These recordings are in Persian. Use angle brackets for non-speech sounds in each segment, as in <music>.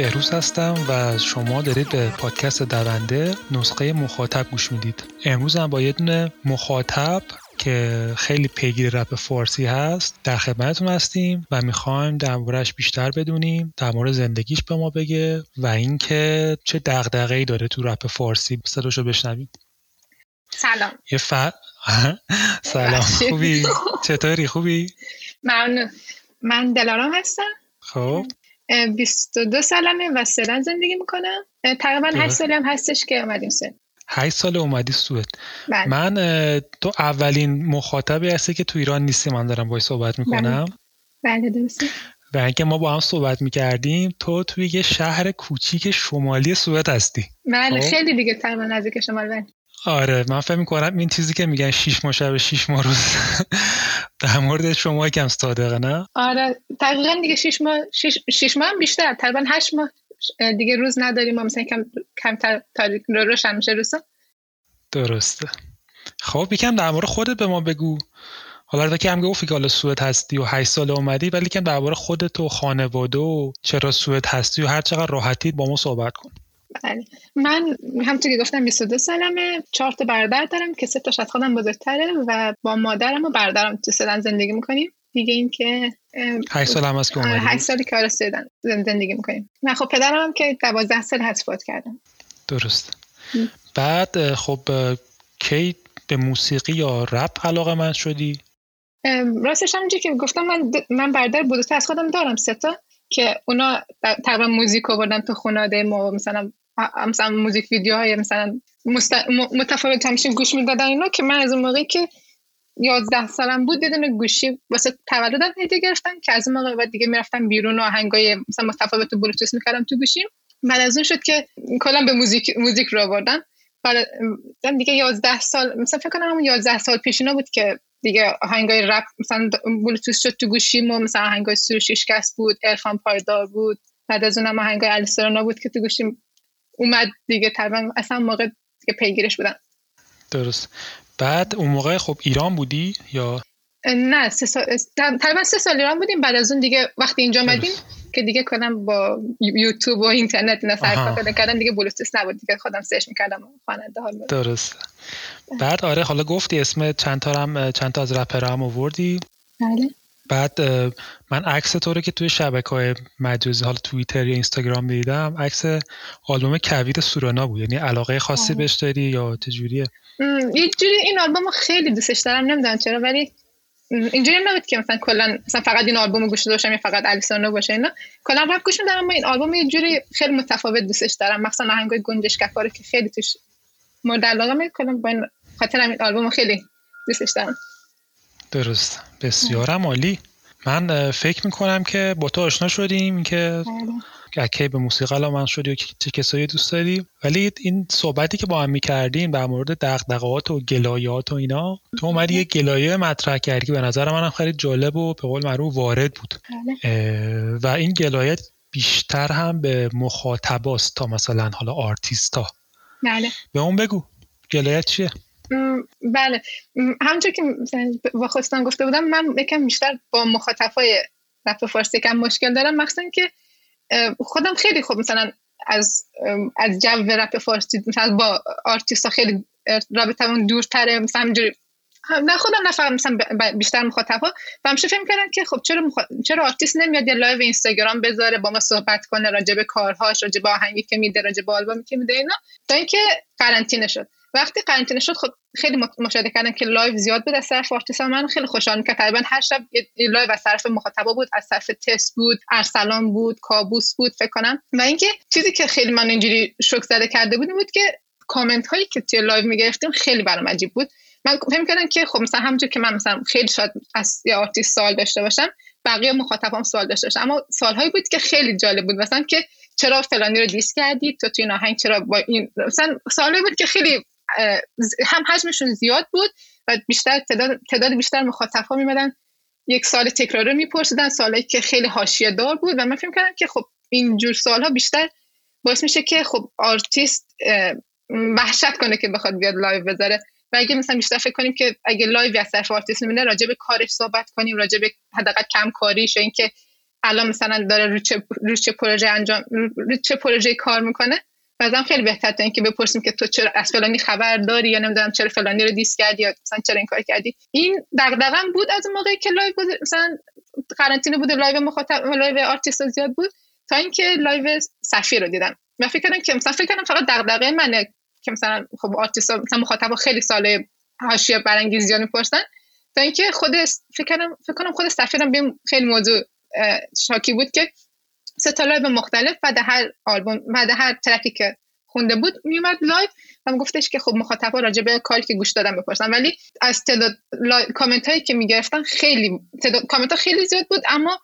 بهروز هستم و شما دارید به پادکست دونده نسخه مخاطب گوش می‌دید. امروز هم با یه دونه مخاطب که خیلی پیگیر رپ فارسی هست در خدمتتون هستیم و می‌خوایم دربارهش بیشتر بدونیم در مورد زندگیش به ما بگه و اینکه چه ای داره تو رپ فارسی. صداشو بشنویم سلام. یه ف... <laughs> سلام. خوبی؟ چطوری؟ خوبی؟ ممنون. من دلارام هستم. خب. 22 سالمه و سرن زندگی می‌کنم تقریبا 8 سالی هم هستش که اومدیم سوئد 8 سال اومدی سوئد. بله. من تو اولین مخاطبی هستی که تو ایران نیستی من دارم باید صحبت می‌کنم. بله درسته. و اینکه ما با هم صحبت می‌کردیم تو توی یه شهر کوچیک شمالی سوئد هستی. بله خب؟ خیلی دیگه تقریبا نزدیک شمال. بله. آره من فکر می‌کنم این چیزی که میگن شیش ماه شب شیش ماه روز. در مورد شما یکم صادقه نه؟ آره تقریبا دیگه شیش ماه شیش, شیش ماه هم بیشتر تقریبا هشت ماه دیگه روز نداریم ما مثلا کم کمتر تاریک رو روشن میشه روزا. درسته. خب یکم در مورد خودت به ما بگو. حالا که هم گفتی که حالا سوئد هستی و 8 سال اومدی ولی که درباره خودت و خانواده و چرا سوئد هستی و هر چقدر راحتی با ما صحبت کن. بله. من همونطور که گفتم 22 سالمه چهار تا برادر دارم که سه تاش از خودم بزرگتره و با مادرم و برادرم تو سودان زندگی می‌کنیم. دیگه این که 8 سال هم از که اومدی 8 سالی که سودان زندگی می‌کنیم. نه خب پدرم هم که 12 سال هست فوت کردم. درست. بعد خب کی به موسیقی یا رپ علاقه من شدی؟ راستش همونجا که گفتم من من برادر بزرگتر از خودم دارم سه تا که اونا تقریبا موزیک آوردن تو خانواده ما مثلا مثلا موزیک ویدیوهای مثلا مست... متفاوت همیشه گوش می‌دادن اینا که من از اون موقعی که یازده سالم بود بدون گوشی واسه تولدم هدیه گرفتم که از اون موقع بعد دیگه می‌رفتم بیرون و آهنگای مثلا متفاوت بلوتوث می‌کردم تو گوشیم. بعد از اون شد که کلا به موزیک موزیک رو آوردن بعد دیگه 11 سال مثلا فکر کنم 11 سال پیش اینا بود که دیگه آهنگای رپ مثلا بلوتوث شد تو گوشیم و مثلا آهنگای سروش بود ارفان پایدار بود. بعد از اونم آهنگای الیسرانا بود که تو گوشیم. اومد دیگه. تقریبا اصلا موقع دیگه پیگیرش بودن درست. بعد اون موقع خب ایران بودی یا؟ نه سه سال تقریبا سه سال ایران بودیم. بعد از اون دیگه وقتی اینجا آمدیم که دیگه کنم با یوتیوب و اینترنت اینا سر پیدا کردم دیگه بلوتوث نبود دیگه. خودم سرچ می‌کردم خواننده درست. بعد آره حالا گفتی اسم چند تا هم چند تا از رپرها هم آوردی؟ بله. بعد من عکس تو رو که توی شبکه های مجازی حالا توییتر یا اینستاگرام دیدم عکس آلبوم کویر سورانا بود. یعنی علاقه خاصی بهش داری یا چجوریه؟ یه جوری این آلبوم خیلی دوستش دارم نمی‌دونم چرا ولی اینجوری نبود که مثلا کلا مثلا فقط این آلبوم گوش داشتم یا فقط الیسانو باشه اینا. کلا رپ گوش میدم اما این آلبوم یه جوری خیلی متفاوت دوستش دارم. مثلا آهنگای گنجش کفاره که خیلی توش مورد علاقه کلا با این خاطر این آلبوم خیلی دوستش دارم. درست. بسیار عالی. من فکر می‌کنم که با تو آشنا شدیم که کی به موسیقی من شدی و چه کسایی دوست داری. ولی این صحبتی که با هم می‌کردیم در مورد دغدغه‌هات و گلایات و اینا تو اومدی یه گلایه مطرح کردی که به نظر منم خیلی جالب و به قول معروف وارد بود. بله. و این گلایت بیشتر هم به مخاطباست تا مثلا حالا آرتیستا. بله. به اون بگو گلایت چیه؟ بله. همونطور که خودتان گفته بودم من یکم بیشتر با مخاطبای رپ فارسی کم مشکل دارم مخصوصا که خودم خیلی خوب مثلا از از جو رپ فارسی مثلا با آرتیست خیلی رابطمون دورتره مثلا همینجوری. نه خودم نه فقط مثلا بیشتر مخاطب ها و همیشه فکر کردم که خب چرا چرا آرتیست نمیاد یه لایو اینستاگرام بذاره با ما صحبت کنه راجع به کارهاش راجع به آهنگی که میده راجع به آلبومی که میده اینا. تا اینکه قرنطینه شد. وقتی قرنطینه شد خب خیلی مشاهده کردم که لایو زیاد بود از طرف آرتیست من خیلی خوشحال می‌کرد تقریبا هر شب لایو از طرف مخاطبا بود از طرف آرتیست بود ارسلان بود کابوس بود فکر کنم. و اینکه چیزی که خیلی من اینجوری شوک زده کرده بود بود که کامنت هایی که توی لایو می‌گرفتیم خیلی برام عجیب بود. من فکر کردم که خب مثلا همونجور که من مثلا خیلی شاید از یه آرتیست سوال داشته باشم بقیه مخاطبام سوال داشته باشم اما سوالهایی بود که خیلی جالب بود. مثلا که چرا فلانی رو diss کردی؟ تو توی این آهنگ چرا با این مثلا سوالی بود که خیلی هم حجمشون زیاد بود و بیشتر تعداد, تعداد بیشتر مخاطب ها میمدن. یک سوال تکرار میپرسیدن سوالهایی که خیلی حاشیه دار بود و من فکر کردم که خب اینجور سوالها بیشتر باعث میشه که خب آرتیست وحشت کنه که بخواد بیاد لایو بذاره. و اگه مثلا بیشتر فکر کنیم که اگه لایو از طرف آرتیست می‌بینه راجع به کارش صحبت کنیم راجع به حداقل کم کاریش اینکه الان مثلا داره رو چه, رو چه پروژه انجام رو چه پروژه کار می‌کنه بعضا خیلی بهتر تا اینکه بپرسیم که تو چرا از فلانی خبر داری یا نمی‌دونم چرا فلانی رو diss کردی یا مثلا چرا این کار کردی. این دغدغه‌م بود از موقعی که لایو بود مثلا قرنطینه بود لایو مخاطب لایو آرتیست زیاد بود تا اینکه لایو صفی رو دیدم. و فکر کردم که مثلا فکر کردم فقط دغدغه منه که مثلا خب آرتیست مثلا مخاطب خیلی سوال حاشیه برانگیز زیاد می‌پرسن. تا اینکه خود فکر کردم فکر کنم خود بهم خیلی موضوع شاکی بود که سه تا لایو مختلف بعد هر آلبوم بعد هر track ی که خونده بود میومد لایو و گفتش که خب مخاطبا راجع به کاری که گوش دادن بپرسن. ولی از تعداد کامنت هایی که می‌گرفتن خیلی تعداد کامنت ها خیلی زیاد بود اما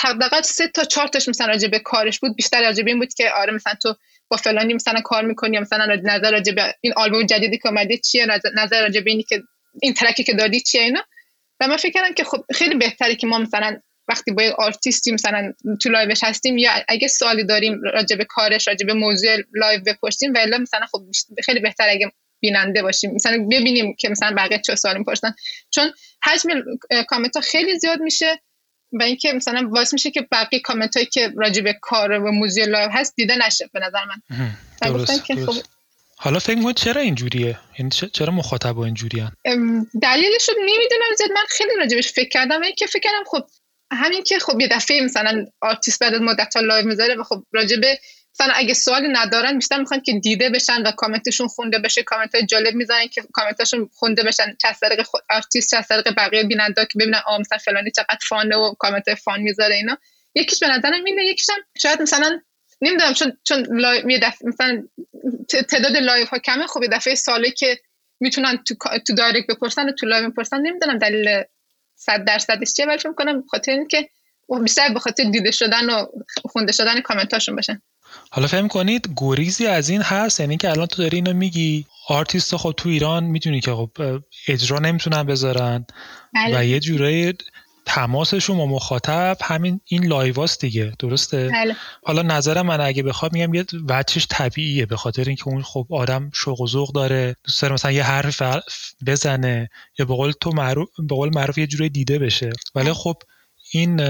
حداقل سه تا چهار تاش مثلا راجع به کارش بود. بیشتر راجع به این بود که آره مثلا تو با فلانی مثلا کار می‌کنی یا مثلا نظر راجع به این آلبوم جدیدی که اومده چیه نظر راجع به اینی که این track ی که دادی چیه اینا. و من فکر کردم که خب خیلی بهتره که ما مثلا وقتی با آرتیستی مثلا تو لایوش هستیم یا اگه سوالی داریم راجع به کارش راجع به موضوع لایو بپرسیم ولی مثلا خب خیلی بهتر اگه بیننده باشیم. مثلا ببینیم که مثلا بقیه چه سوالی می‌پرسن. چون حجم کامنت ها خیلی زیاد میشه و اینکه مثلا باعث میشه که بقیه کامنت هایی که راجع به کار و موضوع لایو هست دیده نشه به نظر من. درست, که خب حالا فکر می‌کنید چرا اینجوریه؟ یعنی چرا مخاطب اینجوریه دلیلش رو نمی‌دونم زیاد. من خیلی راجبش فکر کردم که فکر کردم خب همین که خب یه دفعه مثلا آرتیست بعد از مدت ها لایو می‌ذاره و خب راجبه مثلا اگه سوالی ندارن بیشتر می‌خوان که دیده بشن و کامنتشون خونده بشه. کامنت های جالب می‌زنن که کامنتشون خونده بشن. چه از طریق آرتیست چه از بقیه بیننده که ببینن آ مثلا فلانی چقدر fun ه و کامنت fun می‌ذاره اینا. یکیش به نظرم اینه. یکیش هم شاید مثلا نمی‌دونم چون چون لایو دفعه مثلا تعداد لایو ها کمه خب یه دفعه ساله که می‌تونن تو تو دایرکت بپرسن و تو لایو بپرسن نمی‌دونم دلیل صد درصدش چیه ولی فکر کنم خاطر اینکه بیشتر به خاطر دیده شدن و خونده شدن کامنتاشون باشن حالا فکر می‌کنید گریزی از این هست؟ یعنی که الان تو داری اینو میگی آرتیست خب تو ایران می‌دونی که خب اجرا نمی‌تونن بذارن. بله. و یه جورایی تماسشون با مخاطب همین این لایواست دیگه. درسته؟ بله. حالا نظر من اگه بخوام میگم یه وجهش طبیعیه به خاطر اینکه اون خب آدم شوق و ذوق داره دوست داره مثلا یه حرف بزنه یا به قول تو معروف به قول معروف یه جوری دیده بشه. ولی خب این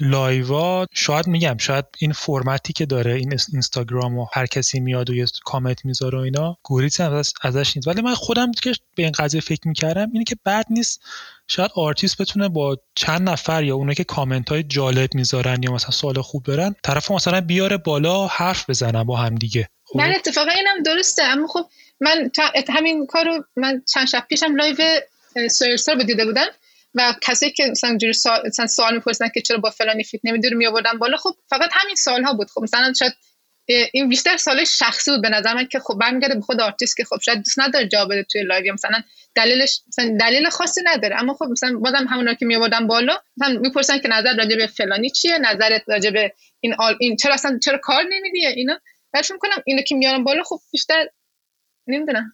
لایوا شاید میگم شاید این فرمتی که داره این اینستاگرام و هر کسی میاد و یه کامنت می‌ذاره و اینا گریزی ازش نیست. ولی من خودم که به این قضیه فکر می‌کردم اینه که بد نیست شاید آرتیست بتونه با چند نفر یا اونایی که کامنت های جالب می‌ذارن یا مثلا سوال خوب دارن طرف مثلا بیاره بالا حرف بزنن با هم دیگه خب؟ من اتفاقا اینم درسته اما خب من همین کارو من چند شب پیشم لایو سویرسر رو دیده بودم و کسی که مثلا جوری سوال, مثلا سوال می‌پرسن که چرا با فلانی feat نمیدی می آوردن بالا خب فقط همین سوال ها بود خب مثلا شاید این بیشتر سوال شخصی بود به نظر من که خب برمیگرده به خود آرتیست که خب شاید دوست نداره جواب بده توی لایو. مثلا دلیلش مثلا دلیل خاصی نداره. اما خب مثلا بازم همونا که میآوردن بالا مثلا می‌پرسن که نظر راجع به فلانی چیه؟ نظرت راجع به این آل این چرا اصلا چرا کار نمیدی اینا؟ فکر کنم اینو که میارن بالا خب بیشتر نمی‌دونم.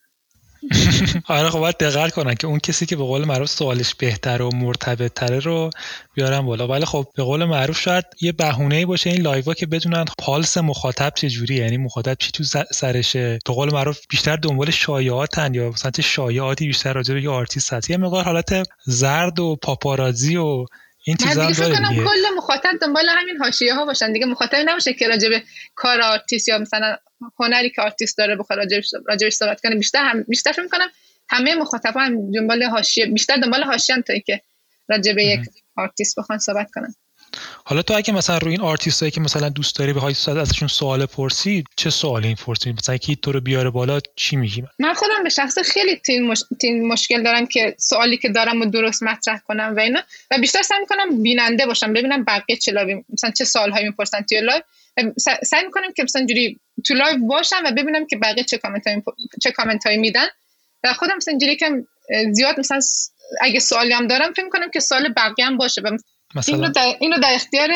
<laughs> آره خب باید دقت کنن که اون کسی که به قول معروف سوالش بهتر و مرتبط تره رو بیارن بالا. ولی خب به قول معروف شاید یه بهونه باشه این لایوا که بدونن پالس مخاطب چه جوری یعنی مخاطب چی تو سرشه. به قول معروف بیشتر دنبال شایعاتن یا مثلا چه شایعاتی بیشتر راجع به یه آرتیست هست. یه مقدار حالت زرد و پاپارازی و این چیزا هم داره دیگه. کل مخاطب دنبال همین حاشیه ها باشن. دیگه مخاطب نباشه که راجع به کار آرتیست یا مثلا هنری که آرتیست داره بخواد راجعش صحبت کنه بیشتر هم بیشتر فکر می‌کنم همه مخاطبا هم دنبال حاشیه بیشتر دنبال حاشیه تا اینکه راجع به یک آرتیست بخوان صحبت کنن. حالا تو اگه مثلا روی این آرتیست هایی که مثلا دوست داری بخوای ازشون سوال پرسی چه سوالی می‌پرسی مثلا کی تو رو بیاره بالا چی میگی؟ من خودم به شخص خیلی تین, مش... تین مشکل دارم که سوالی که دارم و درست مطرح کنم و اینا. و بیشتر سعی می‌کنم بیننده باشم ببینم بقیه چه مثلا چه سوالهایی می‌پرسن توی لایو. سعی می‌کنم که مثلا جوری تو لایو باشم و ببینم که بقیه چه کامنت هایی چه کامنت هایی میدن. و خودم مثلا جوری که زیاد مثلا اگه سوالی هم دارم فکر می‌کنم که سوال بقیه هم باشه. مثلا؟ اینو در, اینو در اختیار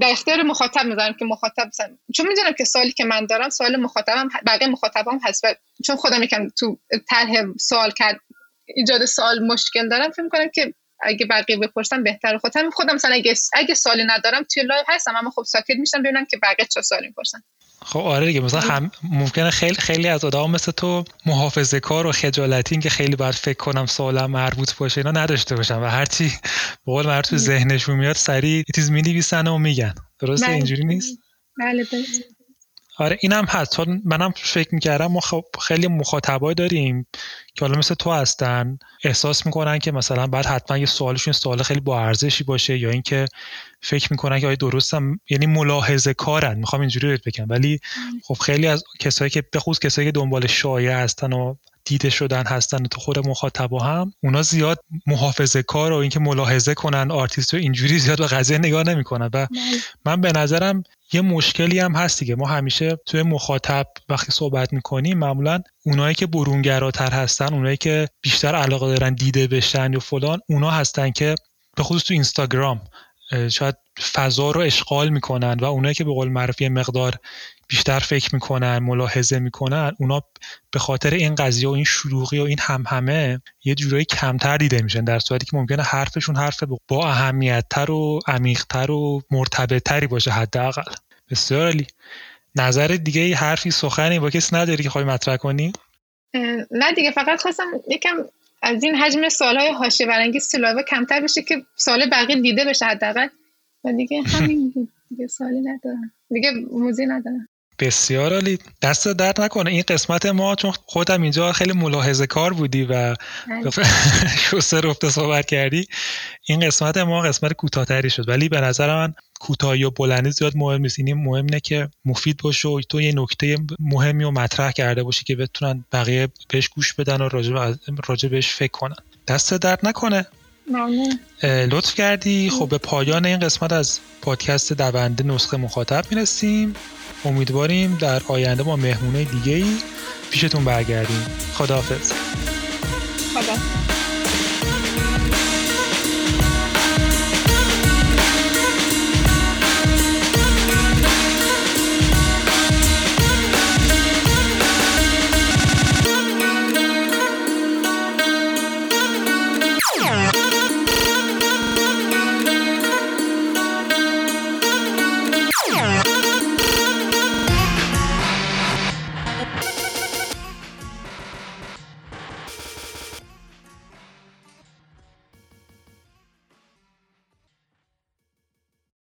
در اختیار مخاطب می‌ذارم که مخاطب سن. چون می‌دونم که سوالی که من دارم سوال مخاطبم بقیه مخاطبم هست. و چون خودم یکم تو طرح سوال کرد ایجاد سوال مشکل دارم فکر می‌کنم که اگه بقیه بپرسم بهتره خودم خودم مثلا اگه اگه سوالی ندارم توی لایو هستم اما خب ساکت میشم ببینم که بقیه چه سوالی می‌پرسن. خب آره دیگه. مثلا هم ممکنه خیلی خیلی از آدم مثل تو محافظه کار و خجالتی که خیلی باید فکر کنم سوالم مربوط باشه اینا نداشته باشن. و هرچی <laughs> به قول تو ذهنشون میاد سریع چیز می نویسن و میگن. درسته؟ بله. اینجوری نیست؟ بله درست آره اینم هست. منم فکر می‌کردم ما خب خیلی مخاطبای داریم که حالا مثل تو هستن احساس می‌کنن که مثلا بعد حتما یه سوالشون سوال خیلی با ارزشی باشه یا اینکه فکر می‌کنن که آیا درستم یعنی ملاحظه کارن. می‌خوام اینجوری بهت بگم. ولی خب خیلی از کسایی که به خصوص کسایی که دنبال شایعه هستن و دیده شدن هستن تو خود مخاطبا هم اونا زیاد محافظه کار و اینکه ملاحظه کنن آرتیست رو اینجوری زیاد به قضیه نگاه نمی‌کنن و بله. من به نظرم یه مشکلی هم هست دیگه ما همیشه توی مخاطب وقتی صحبت می‌کنیم معمولا اونایی که برونگراتر هستن اونایی که بیشتر علاقه دارن دیده بشن یا فلان اونا هستن که به خصوص تو اینستاگرام شاید فضا رو اشغال می‌کنن و اونایی که به قول معروف مقدار بیشتر فکر می‌کنن ملاحظه می‌کنن اونا به خاطر این قضیه و این شلوغی و این همه یه جورایی کمتر دیده میشن در صورتی که ممکنه حرفشون حرف با اهمیتتر و عمیقتر و مرتبطتری باشه حداقل. بسیار عالی. نظر دیگه حرفی سخنی با کسی نداری که خواهی مطرح کنی؟ نه دیگه فقط خواستم یکم از این حجم سوالهای حاشیه برانگیز تو کمتر بشه که سوال بقیه دیده بشه حداقل. و دیگه <laughs> همین دیگه سوالی ندارم. دیگه موزی ندارم. بسیار عالی. دست درد نکنه. این قسمت ما چون خودم اینجا خیلی ملاحظه کار بودی و بله. <laughs> شسته رفته صحبت کردی. این قسمت ما قسمت کوتاهتری شد. ولی به نظر من کوتاهی و بلندی زیاد مهم نیست. این مهم اینه که مفید باشه و تو یه نکته مهمی و مطرح کرده باشی که بتونن بقیه بهش گوش بدن و راجع بهش فکر کنن. دست درد نکنه. لطف کردی. خب به پایان این قسمت از پادکست دونده نسخه مخاطب می‌رسیم. امیدواریم در آینده با مهمونه دیگه ای پیشتون برگردیم. خداحافظ.